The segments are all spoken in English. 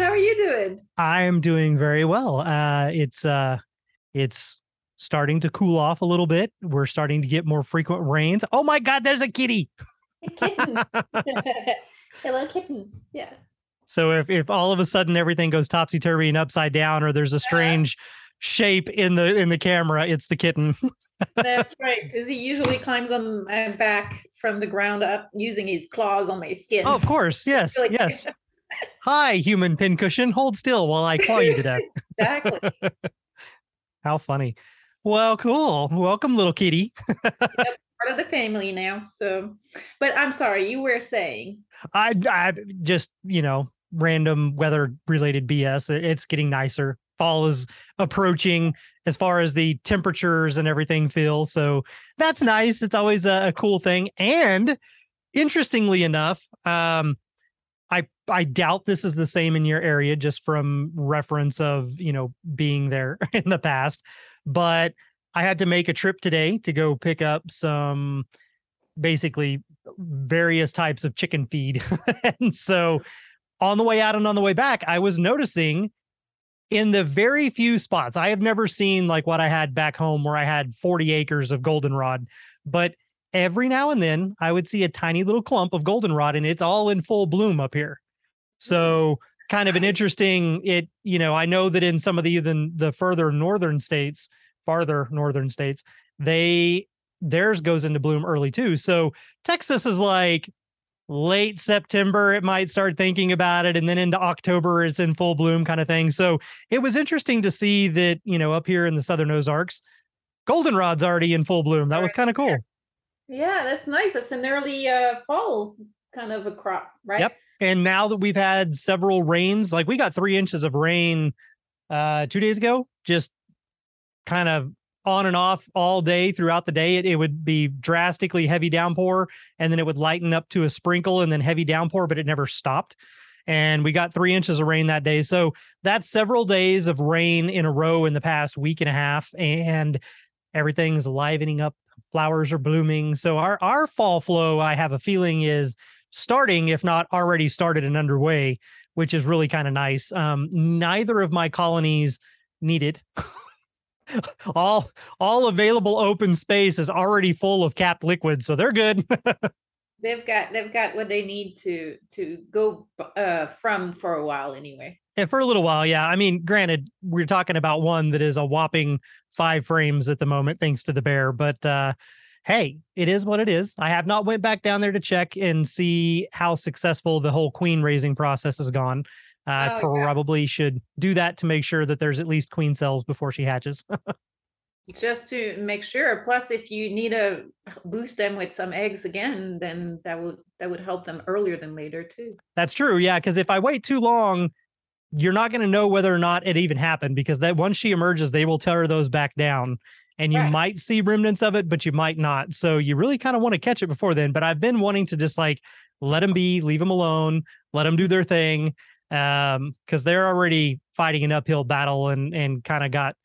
I'm. How are you doing? I am doing very well. Uh, it's uh, it's starting to cool off a little bit. We're starting to get more frequent rains. Oh my God, there's a kitty. A kitten. Hello, kitten. Yeah. So if if all of a sudden everything goes topsy turvy and upside down, or there's a strange shape in the in the camera, it's the kitten. That's right. Because he usually climbs on my back from the ground up using his claws on my skin. oh, of course, yes, yes. Hi, human pincushion. Hold still while I claw you to death. exactly. How funny. Well, cool. Welcome, little kitty. Part of the family now. So, but I'm sorry, you were saying. I, I just, you know, random weather related BS. It's getting nicer. Fall is approaching as far as the temperatures and everything feel. So that's nice. It's always a, a cool thing. And interestingly enough, um, I I doubt this is the same in your area just from reference of, you know, being there in the past. But I had to make a trip today to go pick up some basically various types of chicken feed. and so on the way out and on the way back, I was noticing in the very few spots, I have never seen like what I had back home where I had 40 acres of goldenrod, but every now and then I would see a tiny little clump of goldenrod and it's all in full bloom up here. So mm. kind of an interesting it, you know, I know that in some of the even the further northern states, farther northern states, they theirs goes into bloom early too. So Texas is like late September, it might start thinking about it. And then into October, it's in full bloom kind of thing. So it was interesting to see that, you know, up here in the Southern Ozarks, goldenrod's already in full bloom. That was kind of cool. Yeah, that's nice. That's an early uh, fall kind of a crop, right? Yep. And now that we've had several rains, like we got three inches of rain uh two days ago, just kind of on and off all day throughout the day. It, it would be drastically heavy downpour and then it would lighten up to a sprinkle and then heavy downpour, but it never stopped. And we got three inches of rain that day. So that's several days of rain in a row in the past week and a half. And everything's livening up. Flowers are blooming. So our our fall flow, I have a feeling, is starting, if not already started and underway, which is really kind of nice. Um, neither of my colonies need it. all all available open space is already full of capped liquid, so they're good. They've got they've got what they need to to go uh, from for a while anyway. and for a little while, yeah. I mean, granted, we're talking about one that is a whopping five frames at the moment, thanks to the bear. But uh, hey, it is what it is. I have not went back down there to check and see how successful the whole queen raising process has gone. I Oh, yeah. probably should do that to make sure that there's at least queen cells before she hatches. just to make sure plus if you need to boost them with some eggs again then that would that would help them earlier than later too That's true. Yeah. Because if I wait too long, you're not going to know whether or not it even happened because that once she emerges, they will tear those back down and you Right. might see remnants of it, but you might not. So you really kind of want to catch it before then. But I've been wanting to just like let them be, leave them alone, let them do their thing. Um, because they're already fighting an uphill battle and and kind of got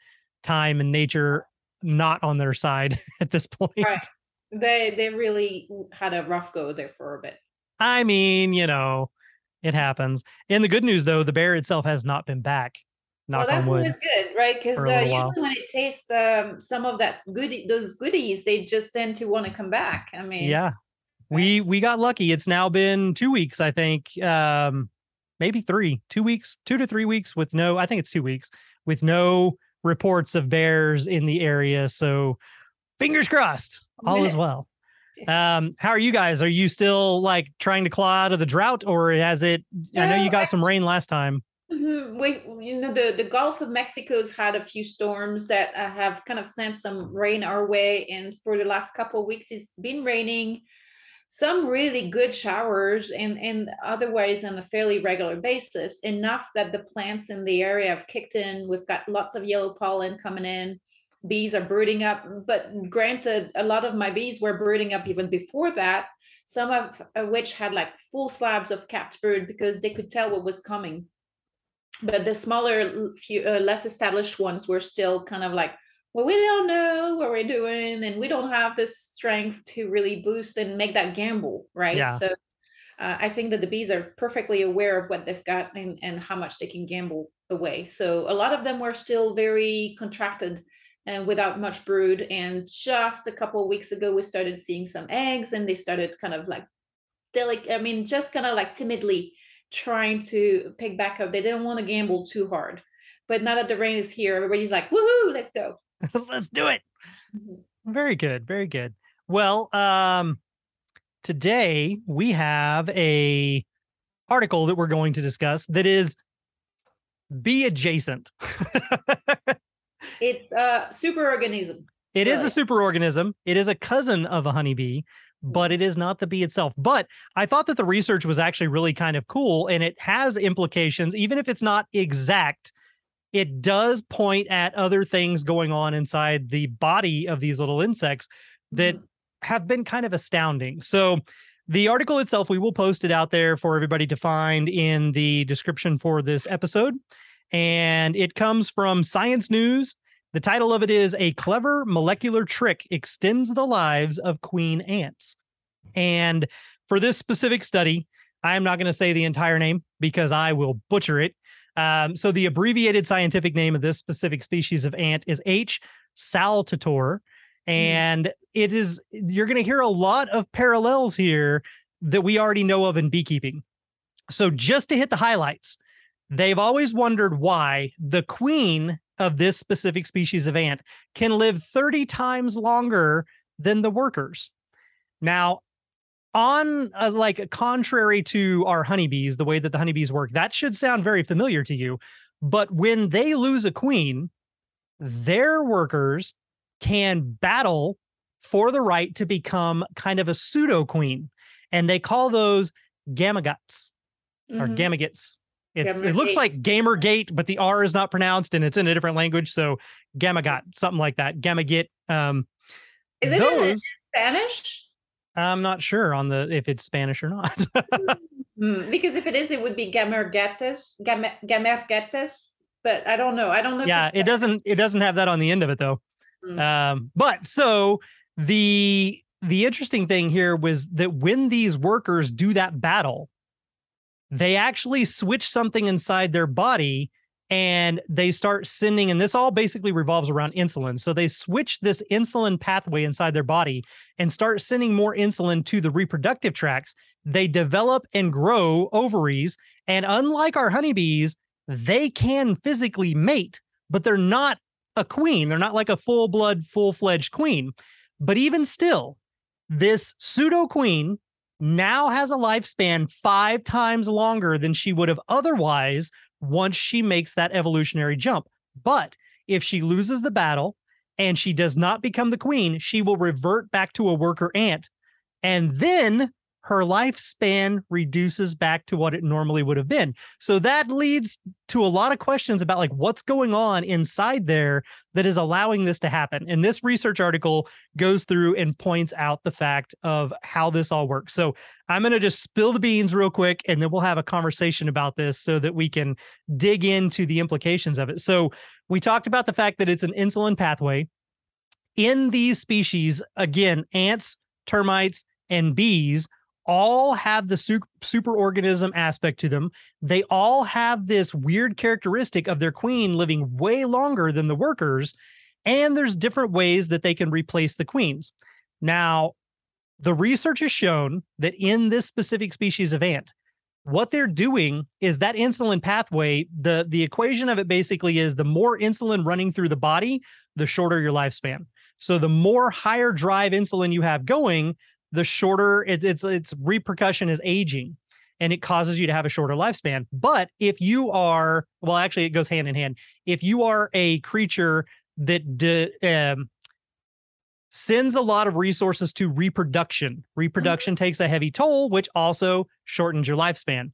time and nature not on their side at this point. right they they really had a rough go there for a bit I mean, you know, it happens. And the good news though, the bear itself has not been back. well that's always good right because uh, while. usually when it tastes um, some of that goodie those goodies they just tend to want to come back i mean Yeah. We we got lucky. It's now been two weeks, I think. Um, maybe three, two weeks, two to three weeks with no, I think it's two weeks with no reports of bears in the area. So fingers crossed, all is well. Um, how are you guys? Are you still like trying to claw out of the drought or has it I know you No, got some rain last time. Mhm. We, you know, the, the Gulf of Mexico's had a few storms that uh, have kind of sent some rain our way, and for the last couple of weeks, it's been raining. Some really good showers and and otherwise on a fairly regular basis enough that the plants in the area have kicked in. We've got lots of yellow pollen coming in. Bees are brooding up but granted a lot of my bees were brooding up even before that some of which had like full slabs of capped brood because they could tell what was coming. But the smaller few uh, less established ones were still kind of like well, we don't know what we're doing and we don't have the strength to really boost and make that gamble, right? Yeah. So uh, I think that the bees are perfectly aware of what they've got and, and how much they can gamble away. So a lot of them were still very contracted and without much brood. And just a couple of weeks ago, we started seeing some eggs and they started kind of like delicate, I mean, just kind of like timidly trying to pick back up. They didn't want to gamble too hard. But now that the rain is here, everybody's like, woohoo, let's go. Let's do it. Mhm. Very good. Very good. Well, um, today we have a article that we're going to discuss that is be adjacent. It's a super superorganism. It is a Really? superorganism. It is a cousin of a honeybee, but it is not the bee itself. But I thought that the research was actually really kind of cool and it has implications, even if it's not exact. It does point at other things going on inside the body of these little insects that Mhm. have been kind of astounding. So, the article itself, we will post it out there for everybody to find in the description for this episode. And it comes from Science News. The title of it is A Clever Molecular Trick Extends the Lives of Queen Ants. And for this specific study, I'm not going to say the entire name because I will butcher it. Um, so, the abbreviated scientific name of this specific species of ant is H. saltator. And it is, you're going to hear a lot of parallels here that we already know of in beekeeping. So, just to hit the highlights, they've always wondered why the queen of this specific species of ant can live 30 times longer than the workers. Now, on uh, like contrary to our honeybees, the way that the honeybees work, that should sound very familiar to you. But when they lose a queen, their workers can battle for the right to become kind of a pseudo queen. And they call those gamagots or Mhm. gamagets. It's it looks like Gamergate, but the R is not pronounced and it's in a different language. So gamagot, something like that. Gamagit. Um, Is it in those Spanish? I'm not sure on the if it's Spanish or not. Mm, because if it is, it would be gamergetes, gamer, gamergetes. But I don't know. I don't know. yeah, it's it doesn't it doesn't have that on the end of it though. Mm. Um, but so the the interesting thing here was that when these workers do that battle, they actually switch something inside their body and they start sending, and this all basically revolves around insulin. So they switch this insulin pathway inside their body and start sending more insulin to the reproductive tracts. They develop and grow ovaries. And unlike our honeybees, they can physically mate, but they're not a queen. They're not like a full blood, full fledged queen. But even still, this pseudo queen now has a lifespan five times longer than she would have otherwise once she makes that evolutionary jump. But if she loses the battle and she does not become the queen, she will revert back to a worker ant. And then her lifespan reduces back to what it normally would have been. So that leads to a lot of questions about like what's going on inside there that is allowing this to happen. And this research article goes through and points out the fact of how this all works. So I'm going to just spill the beans real quick and then we'll have a conversation about this so that we can dig into the implications of it. So we talked about the fact that it's an insulin pathway. In these species, again, ants, termites, and bees all have the su- superorganism aspect to them. They all have this weird characteristic of their queen living way longer than the workers. And there's different ways that they can replace the queens. Now, the research has shown that in this specific species of ant, what they're doing is that insulin pathway, the, the equation of it basically is the more insulin running through the body, the shorter your lifespan. So the more higher drive insulin you have going, the shorter it, its its repercussion is aging and it causes you to have a shorter lifespan but if you are well actually it goes hand in hand if you are a creature that d- um, sends a lot of resources to reproduction. Reproduction mm-hmm. takes a heavy toll, which also shortens your lifespan.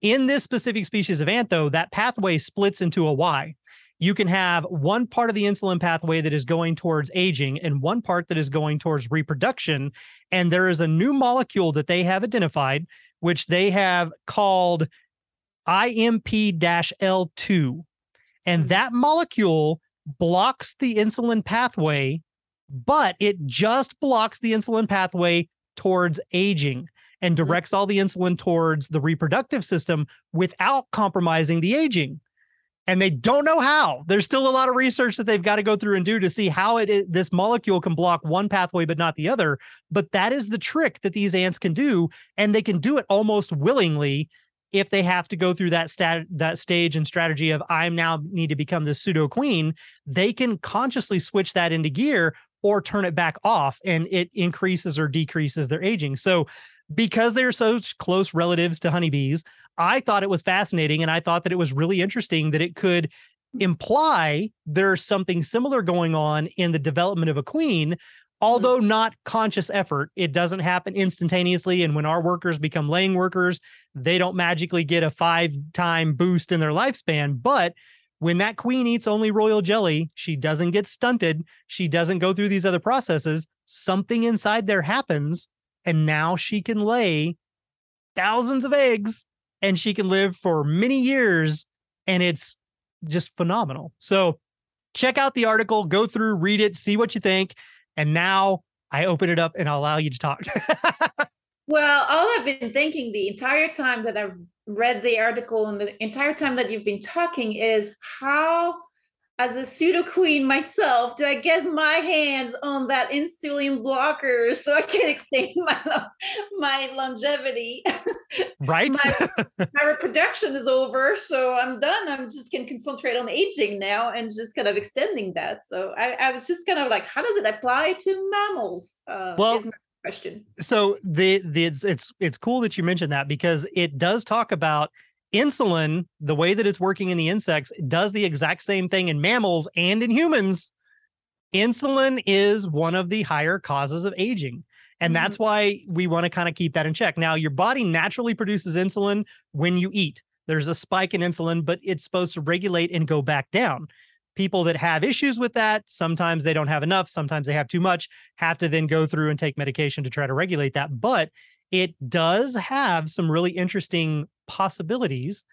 In this specific species of ant, though, that pathway splits into a Y. You can have one part of the insulin pathway that is going towards aging and one part that is going towards reproduction. And there is a new molecule that they have identified, which they have called IMP L2. And mm-hmm. that molecule blocks the insulin pathway but it just blocks the insulin pathway towards aging and mm-hmm. directs all the insulin towards the reproductive system without compromising the aging. And they don't know how. There's still a lot of research that they've got to go through and do to see how it is, this molecule can block one pathway but not the other. But that is the trick that these ants can do, and they can do it almost willingly if they have to go through that stat that stage and strategy of I'm now need to become the pseudo queen, they can consciously switch that into gear or turn it back off and it increases or decreases their aging. So because they're so close relatives to honeybees, I thought it was fascinating and I thought that it was really interesting that it could imply there's something similar going on in the development of a queen mm-hmm. although not conscious effort it doesn't happen instantaneously and when our workers become laying workers they don't magically get a five time boost in their lifespan but when that queen eats only royal jelly, she doesn't get stunted. She doesn't go through these other processes. Something inside there happens, and now she can lay thousands of eggs and she can live for many years. And it's just phenomenal. So check out the article, go through, read it, see what you think. And now I open it up and I'll allow you to talk. well, all I've been thinking the entire time that I've read the article and the entire time that you've been talking is how as a pseudo queen myself do i get my hands on that insulin blocker so i can extend my my longevity? Right? My, my, reproduction is over so i'm done. I'm just can concentrate on aging now and just kind of extending that. So i, I was just kind of like how does it apply to mammals? Uh, well question. So the the it's it's it's cool that you mentioned that because it does talk about insulin, the way that it's working in the insects, does the exact same thing in mammals and in humans. Insulin is one of the higher causes of aging. And mm-hmm. that's why we want to kind of keep that in check. Now, your body naturally produces insulin when you eat. There's a spike in insulin, but it's supposed to regulate and go back down people that have issues with that sometimes they don't have enough sometimes they have too much have to then go through and take medication to try to regulate that but it does have some really interesting possibilities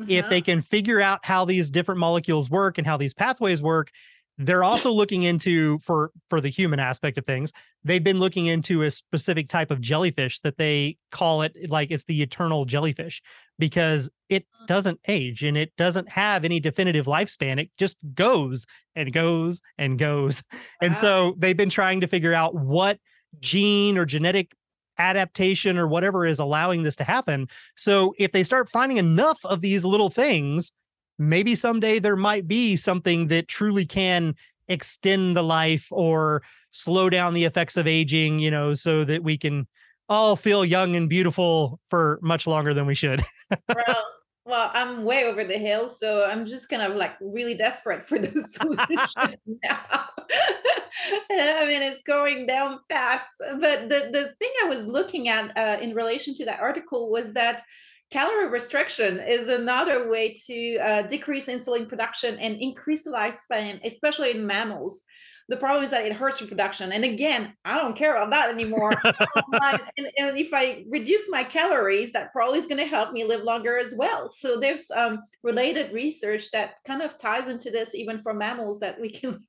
uh-huh. if they uh-huh. can figure out how these different molecules work and how these pathways work they're also looking into for for the human aspect of things they've been looking into a specific type of jellyfish that they call it like it's the eternal jellyfish because it mm. doesn't age and it doesn't have any definitive lifespan it just goes and goes and goes and so they've been trying to figure out what gene or genetic adaptation or whatever is allowing this to happen so if they start finding enough of these little things maybe someday there might be something that truly can extend the life or slow down the effects of aging, you know, so that we can all feel young and beautiful for much longer than we should. well, well, I'm way over the hill, so I'm just kind of like really desperate for those solutions now. I mean, it's going down fast. But the the thing I was looking at uh, in relation to that article was that Calorie restriction is another way to uh, decrease insulin production and increase lifespan, especially in mammals. The problem is that it hurts reproduction. And again, I don't care about that anymore. and, and, if I reduce my calories, that probably is going to help me live longer as well. So there's um, related research that kind of ties into this, even for mammals, that we can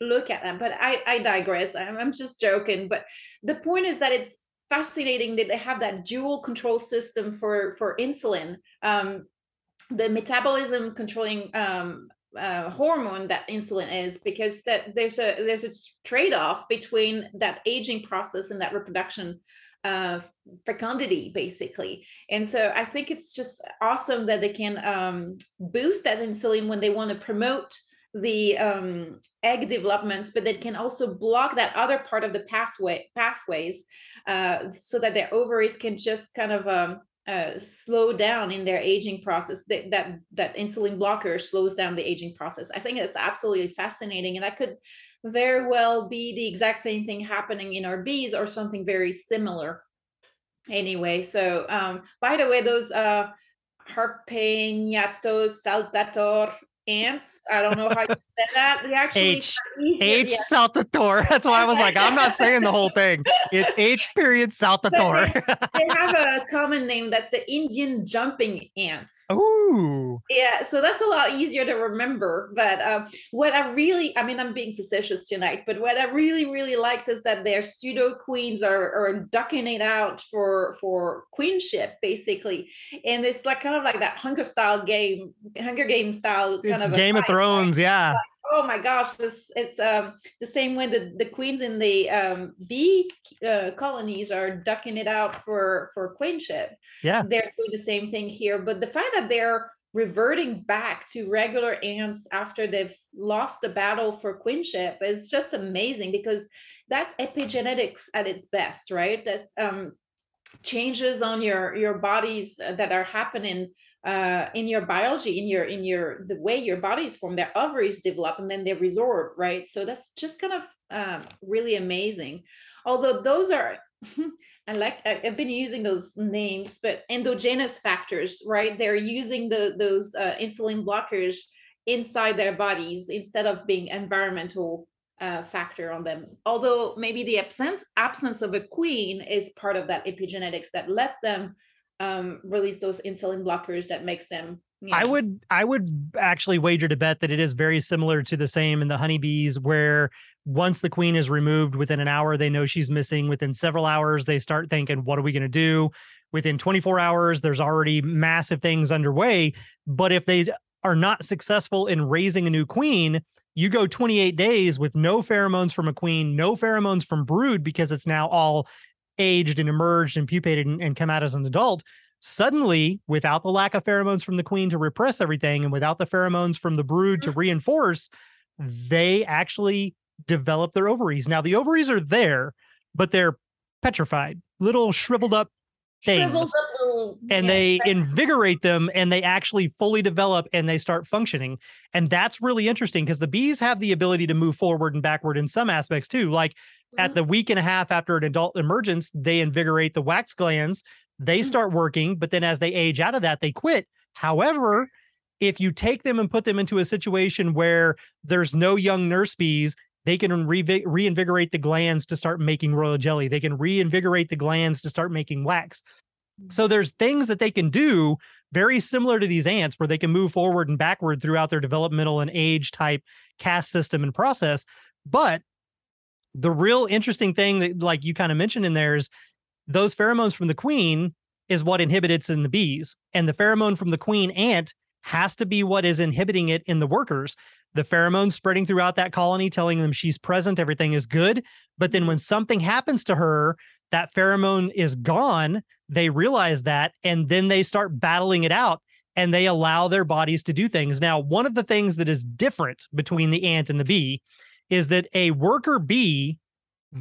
look at. Them. But I, I digress. I'm, I'm just joking. But the point is that it's fascinating that they have that dual control system for for insulin um, the metabolism controlling um, uh, hormone that insulin is because that there's a there's a trade-off between that aging process and that reproduction uh, fecundity basically. And so i think it's just awesome that they can um, boost that insulin when they want to promote the um, egg developments but they can also block that other part of the pathway pathways uh, so that their ovaries can just kind of um, uh, slow down in their aging process that, that that insulin blocker slows down the aging process. I think it's absolutely fascinating and that could very well be the exact same thing happening in our bees or something very similar. Anyway so um by the way those uh Harpegnathos saltator ants. I don't know how you said that. They actually H H yeah. saltator. That's why I was like, I'm not saying the whole thing. It's H period saltator. They, they, have a common name that's the Indian jumping ants. Ooh. Yeah, so that's a lot easier to remember. But um, what I really, I mean, I'm being facetious tonight, but what I really, really liked is that their pseudo queens are, are ducking it out for for queenship, basically, and it's like kind of like that Hunger style game, Hunger Game style it's of Game of Thrones, right? yeah. Like, oh my gosh, this it's um the same way that the queens in the um bee uh, colonies are ducking it out for for queenship. Yeah, they're doing the same thing here, but the fact that they're reverting back to regular ants after they've lost the battle for queenship is just amazing because that's epigenetics at its best, right? That's um changes on your your bodies that are happening uh, in your biology, in your in your the way your bodies form, their ovaries develop and then they resorb, right? So that's just kind of um, really amazing. Although those are, I like I've been using those names, but endogenous factors, right? They're using the those uh, insulin blockers inside their bodies instead of being environmental uh, factor on them. Although maybe the absence absence of a queen is part of that epigenetics that lets them um, release those insulin blockers that makes them. I would I would actually wager to bet that it is very similar to the same in the honeybees where once the queen is removed within an hour they know she's missing. Within several hours they start thinking what are we going to do? Within 24 hours there's already massive things underway. But if they are not successful in raising a new queen you go 28 days with no pheromones from a queen no pheromones from brood because it's now all aged and emerged and pupated and, and come out as an adult, suddenly, without the lack of pheromones from the queen to repress everything and without the pheromones from the brood to mm. reinforce, they actually develop their ovaries. Now, the ovaries are there, but they're petrified, little shriveled up things. Up little, and yeah, they invigorate them and they actually fully develop and they start functioning. And that's really interesting because the bees have the ability to move forward and backward in some aspects too. Like mm-hmm. at the week and a half after an adult emergence, they invigorate the wax glands, they mm-hmm. start working, but then as they age out of that, they quit. However, if you take them and put them into a situation where there's no young nurse bees, they can re- reinvigorate the glands to start making royal jelly. They can reinvigorate the glands to start making wax. So there's things that they can do very similar to these ants where they can move forward and backward throughout their developmental and age type caste system and process. But the real interesting thing that like you kind of mentioned in there is those pheromones from the queen is what inhibits in the bees and the pheromone from the queen ant has to be what is inhibiting it in the workers. The pheromones spreading throughout that colony telling them she's present everything is good but then mm-hmm. when something happens to her that pheromone is gone they realize that and then they start battling it out and they allow their bodies to do things. Now one of the things that is different between the ant and the bee is that a worker bee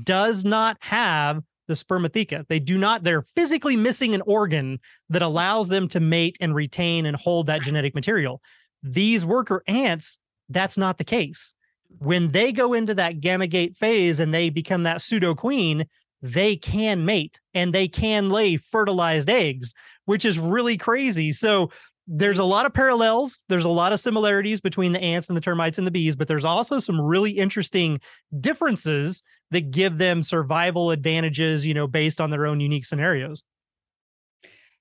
does not have the spermatheca. They do not, they're physically missing an organ that allows them to mate and retain and hold that genetic material. These worker ants, that's not the case. When they go into that gamete phase and they become that pseudo queen, they can mate and they can lay fertilized eggs, which is really crazy. So there's a lot of parallels. There's a lot of similarities between the ants and the termites and the bees, but there's also some really interesting differences that give them survival advantages, you know, based on their own unique scenarios.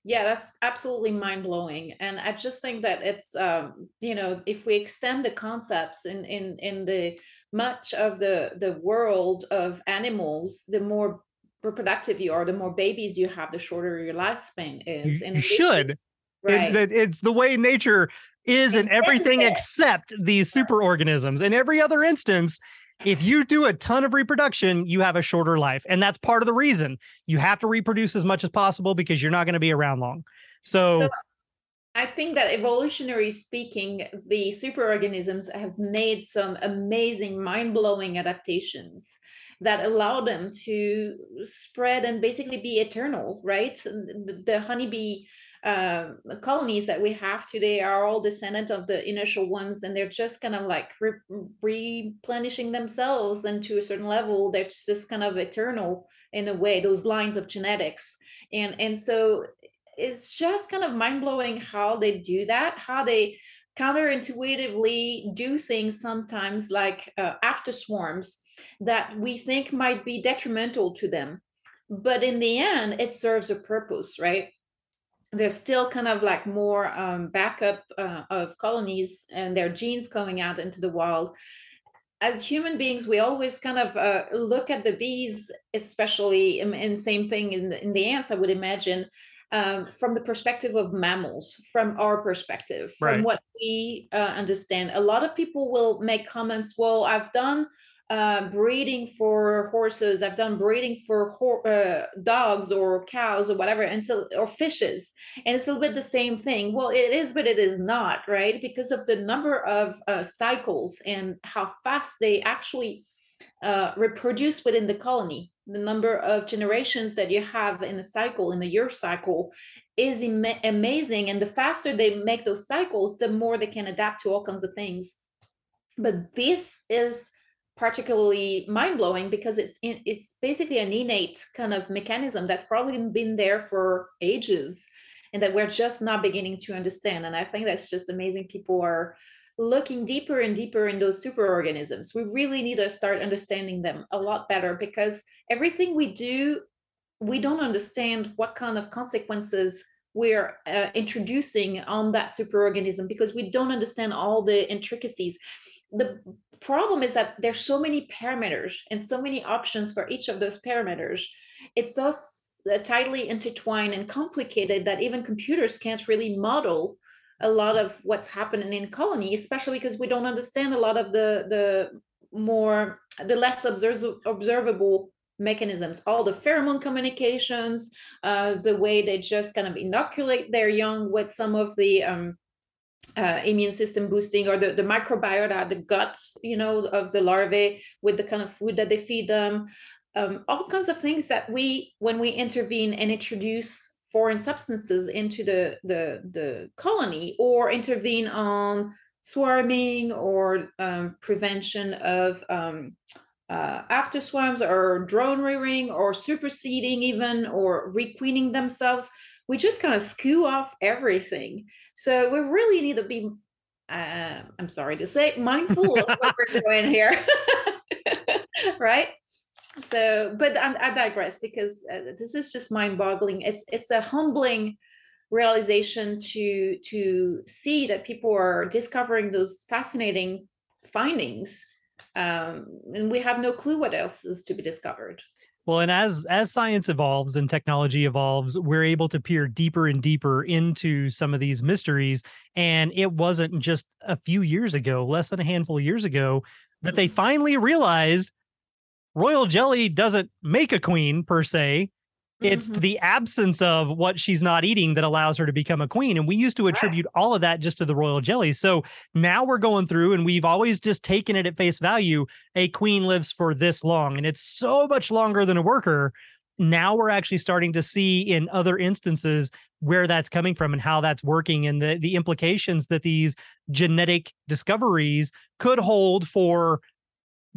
Yeah, that's absolutely mind blowing, and I just think that it's, um, you know, if we extend the concepts in in in the much of the the world of animals, the more reproductive you are, the more babies you have, the shorter your lifespan is. And you should Right. It, it's the way nature is in everything except these superorganisms. In every other instance, if you do a ton of reproduction, you have a shorter life. And that's part of the reason you have to reproduce as much as possible because you're not going to be around long. So, so I think that evolutionary speaking, the superorganisms have made some amazing, mind blowing adaptations that allow them to spread and basically be eternal, right? The honeybee uh, colonies that we have today are all descendant of the initial ones, and they're just kind of like re- replenishing themselves, and to a certain level, they're just kind of eternal in a way. Those lines of genetics, and and so it's just kind of mind blowing how they do that, how they counterintuitively do things sometimes like uh, after swarms that we think might be detrimental to them but in the end it serves a purpose right there's still kind of like more um, backup uh, of colonies and their genes coming out into the wild as human beings we always kind of uh, look at the bees especially and same thing in the, in the ants i would imagine um, from the perspective of mammals, from our perspective, from right. what we uh, understand. A lot of people will make comments, well, I've done uh, breeding for horses, I've done breeding for ho- uh, dogs or cows or whatever, and so, or fishes. And it's a little bit the same thing. Well, it is, but it is not, right? Because of the number of uh, cycles and how fast they actually uh, reproduce within the colony the number of generations that you have in a cycle in a year cycle is Im- amazing and the faster they make those cycles the more they can adapt to all kinds of things but this is particularly mind-blowing because it's in, it's basically an innate kind of mechanism that's probably been there for ages and that we're just not beginning to understand and i think that's just amazing people are looking deeper and deeper in those superorganisms. We really need to start understanding them a lot better because everything we do, we don't understand what kind of consequences we're uh, introducing on that superorganism because we don't understand all the intricacies. The problem is that there's so many parameters and so many options for each of those parameters. It's so uh, tightly intertwined and complicated that even computers can't really model a lot of what's happening in colony especially because we don't understand a lot of the the more the less observ- observable mechanisms all the pheromone communications uh, the way they just kind of inoculate their young with some of the um, uh, immune system boosting or the, the microbiota the gut you know of the larvae with the kind of food that they feed them. Um, all kinds of things that we when we intervene and introduce foreign substances into the, the, the colony or intervene on swarming or um, prevention of um, uh, after swarms or drone rearing or superseding even or requeening themselves we just kind of skew off everything so we really need to be uh, i'm sorry to say mindful of what we're doing here right? So but I, I digress because uh, this is just mind-boggling. It's it's a humbling realization to to see that people are discovering those fascinating findings um, and we have no clue what else is to be discovered well and as as science evolves and technology evolves we're able to peer deeper and deeper into some of these mysteries and it wasn't just a few years ago less than a handful of years ago that they mm-hmm. finally realized royal jelly doesn't make a queen per se. It's mm-hmm. the absence of what she's not eating that allows her to become a queen. And we used to attribute right. all of that just to the royal jelly. So now we're going through and we've always just taken it at face value. A queen lives for this long, and it's so much longer than a worker. Now we're actually starting to see in other instances where that's coming from and how that's working and the, the implications that these genetic discoveries could hold for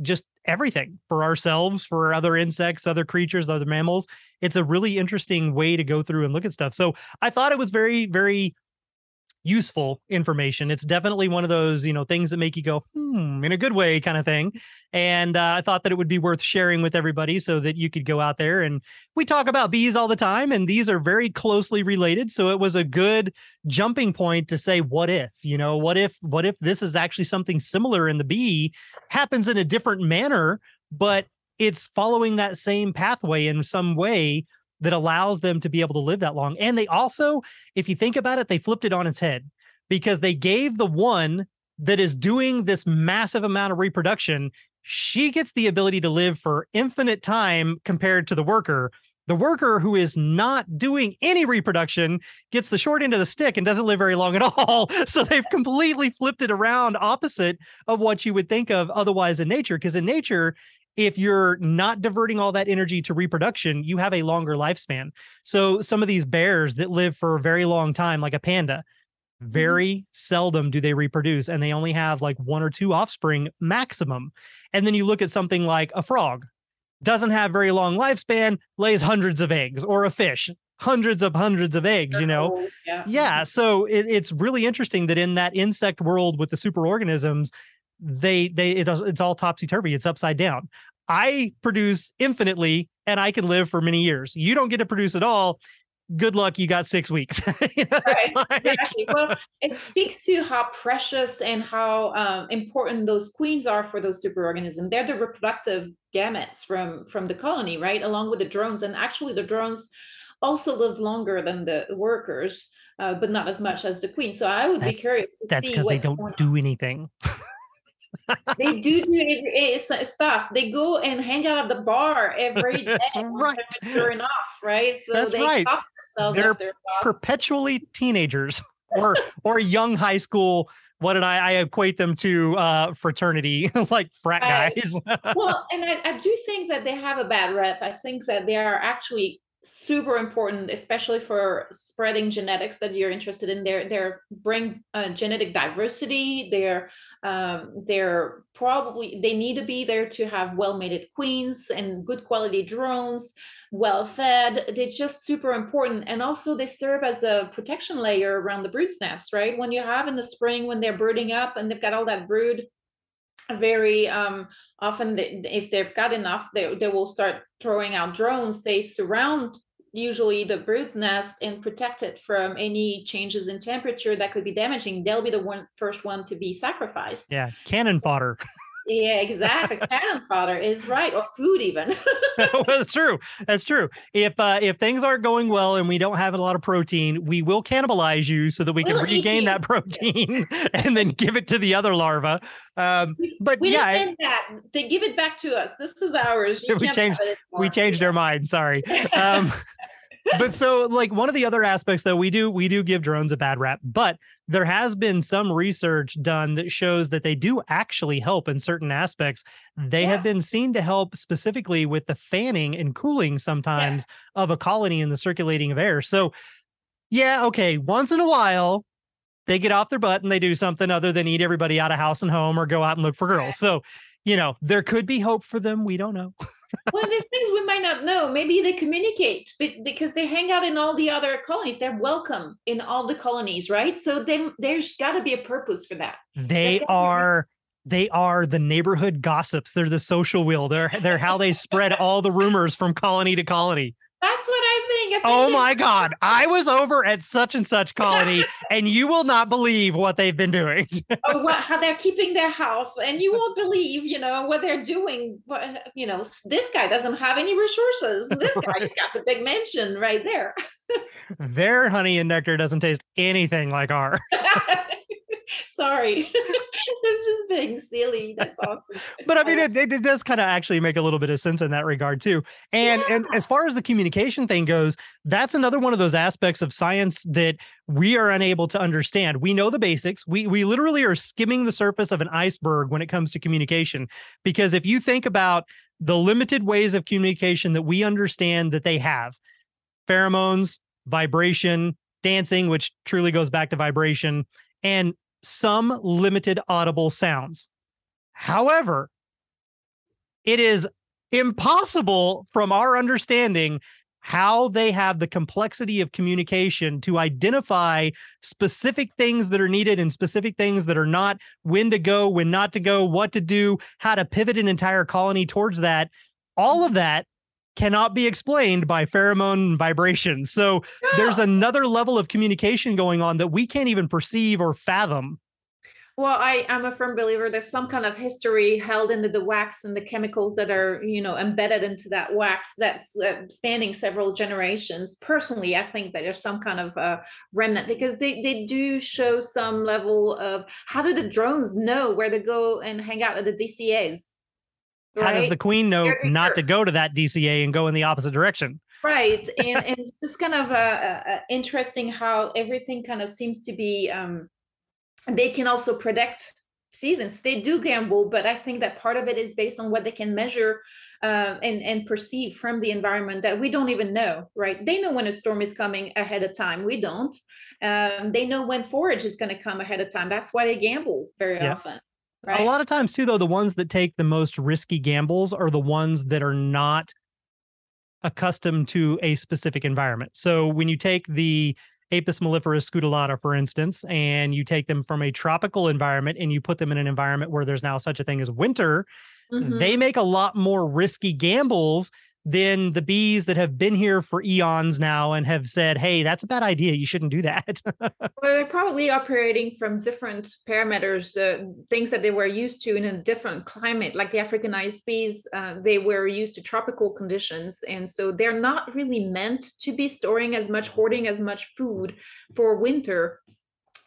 just everything for ourselves, for other insects, other creatures, other mammals. It's a really interesting way to go through and look at stuff. So I thought it was very, very useful information. It's definitely one of those, you know, things that make you go, hmm, in a good way kind of thing. And uh, I thought that it would be worth sharing with everybody so that you could go out there and we talk about bees all the time and these are very closely related. So it was a good jumping point to say, what if, you know, what if, what if this is actually something similar in the bee happens in a different manner, but it's following that same pathway in some way that allows them to be able to live that long. And they also, if you think about it, they flipped it on its head because they gave the one that is doing this massive amount of reproduction, she gets the ability to live for infinite time compared to the worker. The worker who is not doing any reproduction gets the short end of the stick and doesn't live very long at all. So they've completely flipped it around opposite of what you would think of otherwise in nature. Because in nature, if you're not diverting all that energy to reproduction, you have a longer lifespan. So some of these bears that live for a very long time, like a panda, Mm-hmm. very seldom do they reproduce and they only have like one or two offspring maximum. And then you look at something like a frog, doesn't have very long lifespan, lays hundreds of eggs, or a fish, hundreds of hundreds of eggs, you know. Oh, yeah. Yeah, so it, it's really interesting that in that insect world with the superorganisms, they they it does, it's all topsy turvy. It's upside down. I produce infinitely, and I can live for many years. You don't get to produce at all. Good luck. You got six weeks. You know, Right, like- exactly. Well, it speaks to how precious and how um, important those queens are for those superorganisms. They're the reproductive gametes from from the colony, right? Along with the drones, and actually the drones also live longer than the workers, uh, but not as much as the queen. So I would That's- be curious to that's because they don't going do anything. they do do it- it- it's stuff. They go and hang out at the bar every day. Right. maturing off, right? So That's they right. They're after a while. Perpetually teenagers or or young high school. What did I, I equate them to? Uh, fraternity, like frat guys. well, and I, I do think that they have a bad rep. I think that they are actually super important, especially for spreading genetics that you're interested in. They're they're bring uh, genetic diversity. They're um, they're probably they need to be there to have well mated queens and good quality drones, well fed. They're just super important, and also they serve as a protection layer around the brood's nest. Right when you have in the spring when they're brooding up and they've got all that brood very um often they, if they've got enough they, they will start throwing out drones. They surround usually the brood's nest and protect it from any changes in temperature that could be damaging. They'll be the one first one to be sacrificed. Yeah, cannon fodder. yeah exactly cannon fodder is right or food even well, that's true. That's true. If uh, if things aren't going well and we don't have a lot of protein, we will cannibalize you so that we can We'll eat regain that protein and then give it to the other larva. Um, but we yeah, didn't that they give it back to us this is ours You We changed- we changed our mind. Sorry. Um, but so like one of the other aspects though we do we do give drones a bad rap but there has been some research done that shows that they do actually help in certain aspects. They have been seen to help specifically with the fanning and cooling sometimes of a colony in the circulating of air. So yeah okay once in a while they get off their butt and they do something other than eat everybody out of house and home or go out and look for girls. Right. so you know there could be hope for them. We don't know well, there's things we might not know. Maybe they communicate be- because they hang out in all the other colonies. They're welcome in all the colonies, right? So then there's got to be a purpose for that. They definitely- are they are the neighborhood gossips. They're the social wheel. They're they're how they spread all the rumors from colony to colony. That's what Think. I Oh my god. I was over at such and such colony and you will not believe what they've been doing. Oh, or what, how they're keeping their house, and you won't believe, you know, what they're doing. But you know, this guy doesn't have any resources. This guy's got the big mansion right there. Their honey and nectar doesn't taste anything like ours. Sorry, it's just being silly. That's awesome. But I mean it, it, it does kind of actually make a little bit of sense in that regard too. And and as far as the communication thing goes, that's another one of those aspects of science that we are unable to understand. We know the basics. We we literally are skimming the surface of an iceberg when it comes to communication. Because if you think about the limited ways of communication that we understand that they have, pheromones, vibration, dancing, which truly goes back to vibration, and some limited audible sounds. However, it is impossible from our understanding how they have the complexity of communication to identify specific things that are needed and specific things that are not, when to go, when not to go, what to do, how to pivot an entire colony towards that. All of that cannot be explained by pheromone vibration. So there's another level of communication going on that we can't even perceive or fathom. Well, I am a firm believer there's some kind of history held into the wax and the chemicals that are, you know, embedded into that wax that's uh, spanning several generations. Personally, I think that there's some kind of uh, remnant because they, they do show some level of how do the drones know where to go and hang out at the DCAs? How does the queen know Very not to go to that DCA and go in the opposite direction? right and, and it's just kind of uh, uh, uh, interesting how everything kind of seems to be um they can also predict seasons. They do gamble but i think that part of it is based on what they can measure uh, and and perceive from the environment that we don't even know right? They know when a storm is coming ahead of time. We don't. Um, they know when forage is going to come ahead of time. That's why they gamble very yeah. often right? a lot of times too though the ones that take the most risky gambles are the ones that are not accustomed to a specific environment so when you take the Apis mellifera scutellata, for instance, and you take them from a tropical environment and you put them in an environment where there's now such a thing as winter, mm-hmm. they make a lot more risky gambles than the bees that have been here for eons now and have said, hey, that's a bad idea. You shouldn't do that. well, they're probably operating from different parameters, uh, things that they were used to in a different climate. Like the Africanized bees, uh, they were used to tropical conditions. And so they're not really meant to be storing as much, hoarding as much food for winter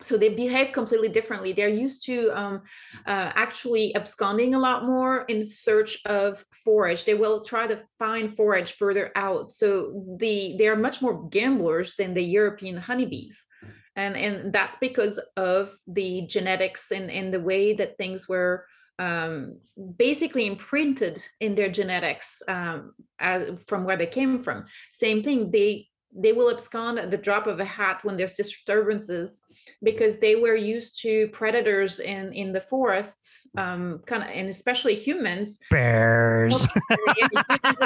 so they behave completely differently. They're used to um, uh, actually absconding a lot more in search of forage. They will try to find forage further out. So the they are much more gamblers than the european honeybees. And and that's because of the genetics and, and the way that things were um, basically imprinted in their genetics um, as, from where they came from. Same thing they they will abscond at the drop of a hat when there's disturbances because they were used to predators in in the forests um kind of and especially humans. Bears.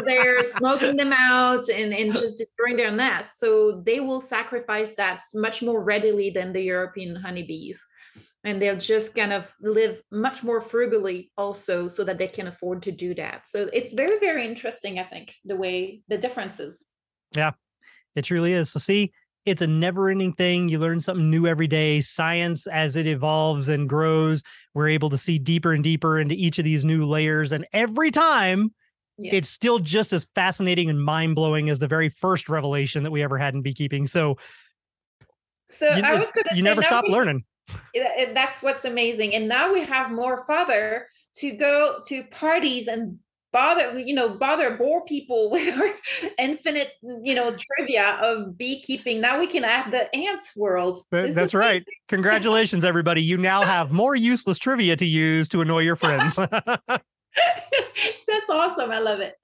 They're smoking them out and and just destroying their nests. So they will sacrifice that much more readily than the european honeybees. And they'll just kind of live much more frugally also so that they can afford to do that. So it's very very interesting i think the way the differences. Yeah it truly is. So, see, it's a never ending thing. You learn something new every day. Science, as it evolves and grows, we're able to see deeper and deeper into each of these new layers. And every time, yeah. it's still just as fascinating and mind blowing as the very first revelation that we ever had in beekeeping. So, so you, I was going to you never stop we, learning. That's what's amazing. And now we have more fodder to go to parties and bother you know bother bore people with our infinite you know trivia of beekeeping. Now we can add the ants world. That, that's right. congratulations everybody. You now have more useless trivia to use to annoy your friends. That's awesome. I love it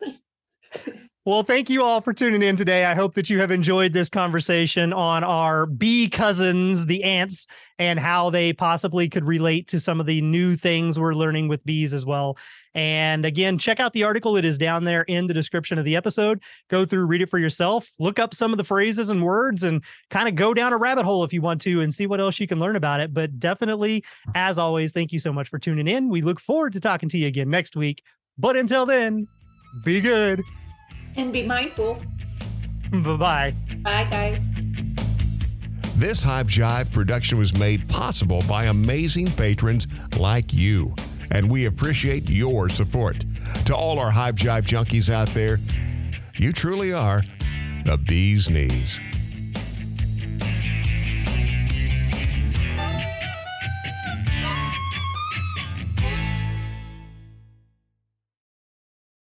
well, thank you all for tuning in today. I hope that you have enjoyed this conversation on our bee cousins, the ants, and how they possibly could relate to some of the new things we're learning with bees as well. And again, check out the article. It is down there in the description of the episode. Go through, read it for yourself, look up some of the phrases and words, and kind of go down a rabbit hole if you want to and see what else you can learn about it. But definitely, as always, thank you so much for tuning in. We look forward to talking to you again next week. But until then, be good. And be mindful. Bye bye. Bye, guys. This Hive Jive production was made possible by amazing patrons like you, and we appreciate your support. To all our Hive Jive junkies out there, you truly are the bee's knees.